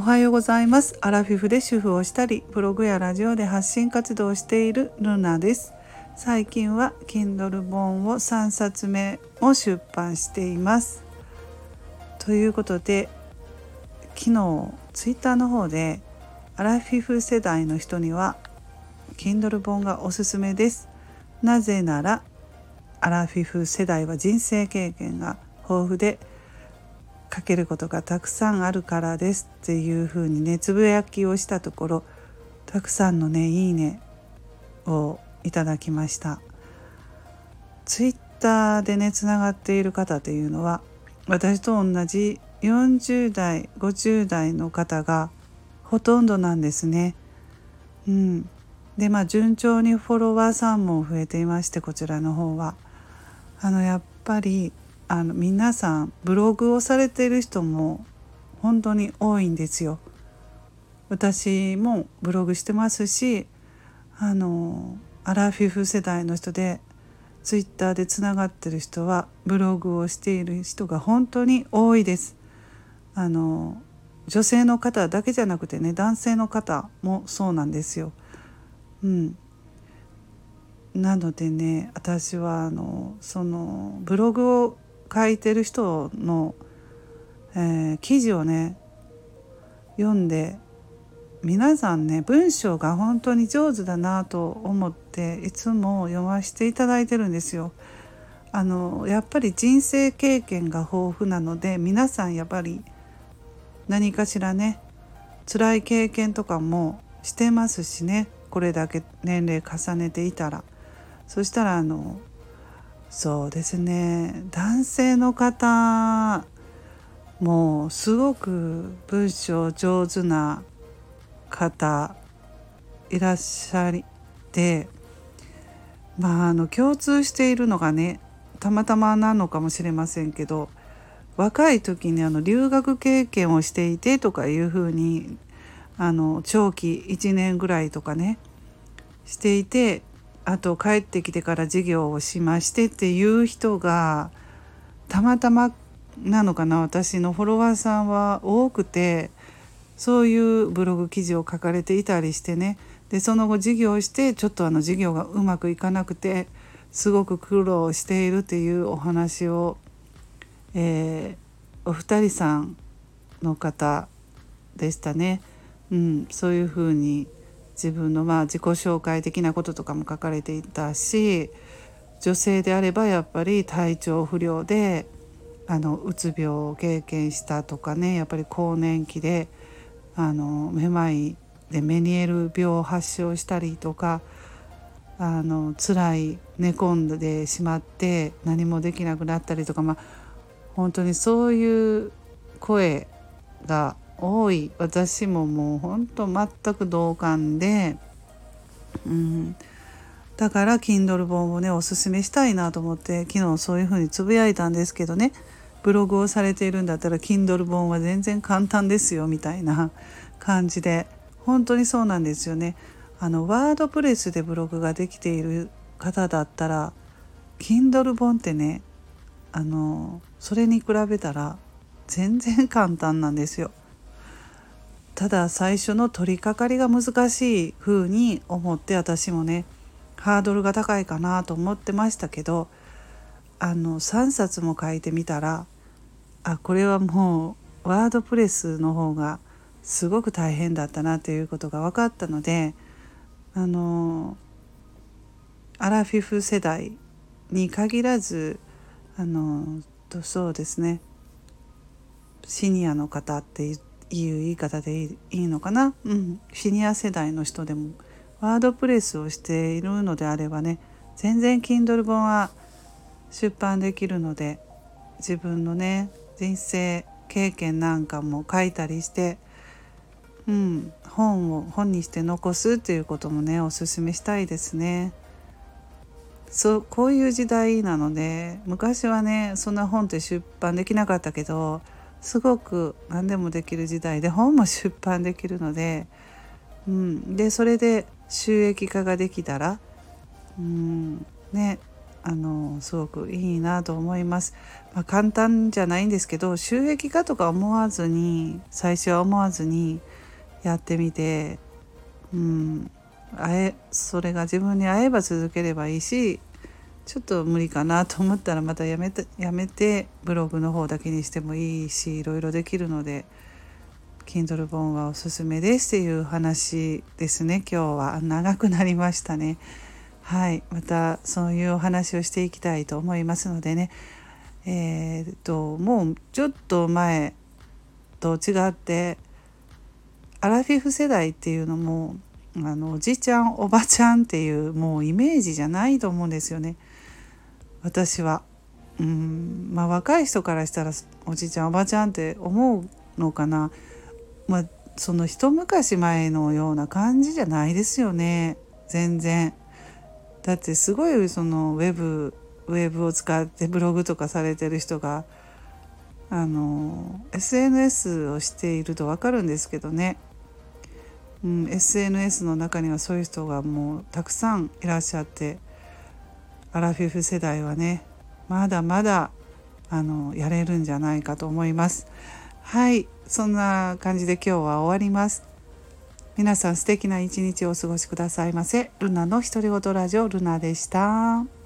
おはようございます。アラフィフで主婦をしたりブログやラジオで発信活動をしているルナです。最近は Kindle 本を3冊目を出版しています。ということで昨日ツイッターの方でアラフィフ世代の人には Kindle 本がおすすめです。なぜならアラフィフ世代は人生経験が豊富で書けることがたくさんあるからですっていうふうにねつぶやきをしたところたくさんのねいいねをいただきましたツイッターでねつながっている方というのは私と同じ40代50代の方がほとんどなんですね。うん、でまあ順調にフォロワーさんも増えていましてこちらの方は。あのやっぱりあの皆さんブログをされている人も本当に多いんですよ。私もブログしてますしあのアラフィフ世代の人でツイッターでつながってる人はブログをしている人が本当に多いです。あの女性の方だけじゃなくてね男性の方もそうなんですよ。うん、なのでね私はあのそのブログを書いてる人の、えー、記事をね読んで皆さんね文章が本当に上手だなと思っていつも読ませていただいてるんですよ。あのやっぱり人生経験が豊富なので皆さんやっぱり何かしらね辛い経験とかもしてますしねこれだけ年齢重ねていたらそしたらあのそうですね。男性の方もうすごく文章上手な方いらっしゃってまああの共通しているのがねたまたまなのかもしれませんけど若い時にあの留学経験をしていてとかいうふうにあの長期1年ぐらいとかねしていてあと帰ってきてから授業をしましてっていう人がたまたまなのかな私のフォロワーさんは多くてそういうブログ記事を書かれていたりしてねでその後授業してちょっとあの授業がうまくいかなくてすごく苦労しているっていうお話を、えー、お二人さんの方でしたね。うん、そういうふうに自分のまあ自己紹介的なこととかも書かれていたし女性であればやっぱり体調不良であのうつ病を経験したとかねやっぱり更年期であのめまいでメニエル病を発症したりとかあの辛い寝込んでしまって何もできなくなったりとかまあ本当にそういう声が多い。私ももうほんと全く同感で、うん、だから Kindle 本をねおすすめしたいなと思って昨日そういうふうにつぶやいたんですけどね。ブログをされているんだったら Kindle 本は全然簡単ですよみたいな感じで。本当にそうなんですよね。あのワードプレスでブログができている方だったら Kindle 本ってねあのそれに比べたら全然簡単なんですよ。ただ最初の取り掛かりが難しい風に思って私もねハードルが高いかなと思ってましたけどあの3冊も書いてみたらあこれはもうワードプレスの方がすごく大変だったなということが分かったのであのアラフィフ世代に限らずあのそうですねシニアの方って言っていう言い方でいいのかな、うん、シニア世代の人でも。ワードプレスをしているのであればね。全然 Kindle 本は出版できるので自分のね人生経験なんかも書いたりして、うん、本を本にして残すっていうこともねおすすめしたいですね。そうこういう時代なので昔はねそんな本って出版できなかったけどすごく何でもできる時代で本も出版できるので、うん、でそれで収益化ができたら、うん、ね。あのすごくいいなと思います、まあ、簡単じゃないんですけど収益化とか思わずに最初は思わずにやってみてうん。あえそれが自分に合えば続ければいいしちょっと無理かなと思ったらまたやめてやめてブログの方だけにしてもいいしいろいろできるので Kindle 本はおすすめですっていう話ですね今日は。長くなりましたね。はい。またそういうお話をしていきたいと思いますのでね。えー、っともうちょっと前と違ってアラフィフ世代っていうのもあのおじちゃんおばちゃんっていうもうイメージじゃないと思うんですよね。私は。うんまあ若い人からしたらおじいちゃんおばちゃんって思うのかなまあその一昔前のような感じじゃないですよね全然。だってすごいそのウェブウェブを使ってブログとかされてる人があの SNS をしていると分かるんですけどねうん、SNS の中にはそういう人がもうたくさんいらっしゃってアラフィフ世代はねまだまだあのやれるんじゃないかと思います。はいそんな感じで今日は終わります。皆さん素敵な一日をお過ごしくださいませ。ルナの独り言ラジオルナでした。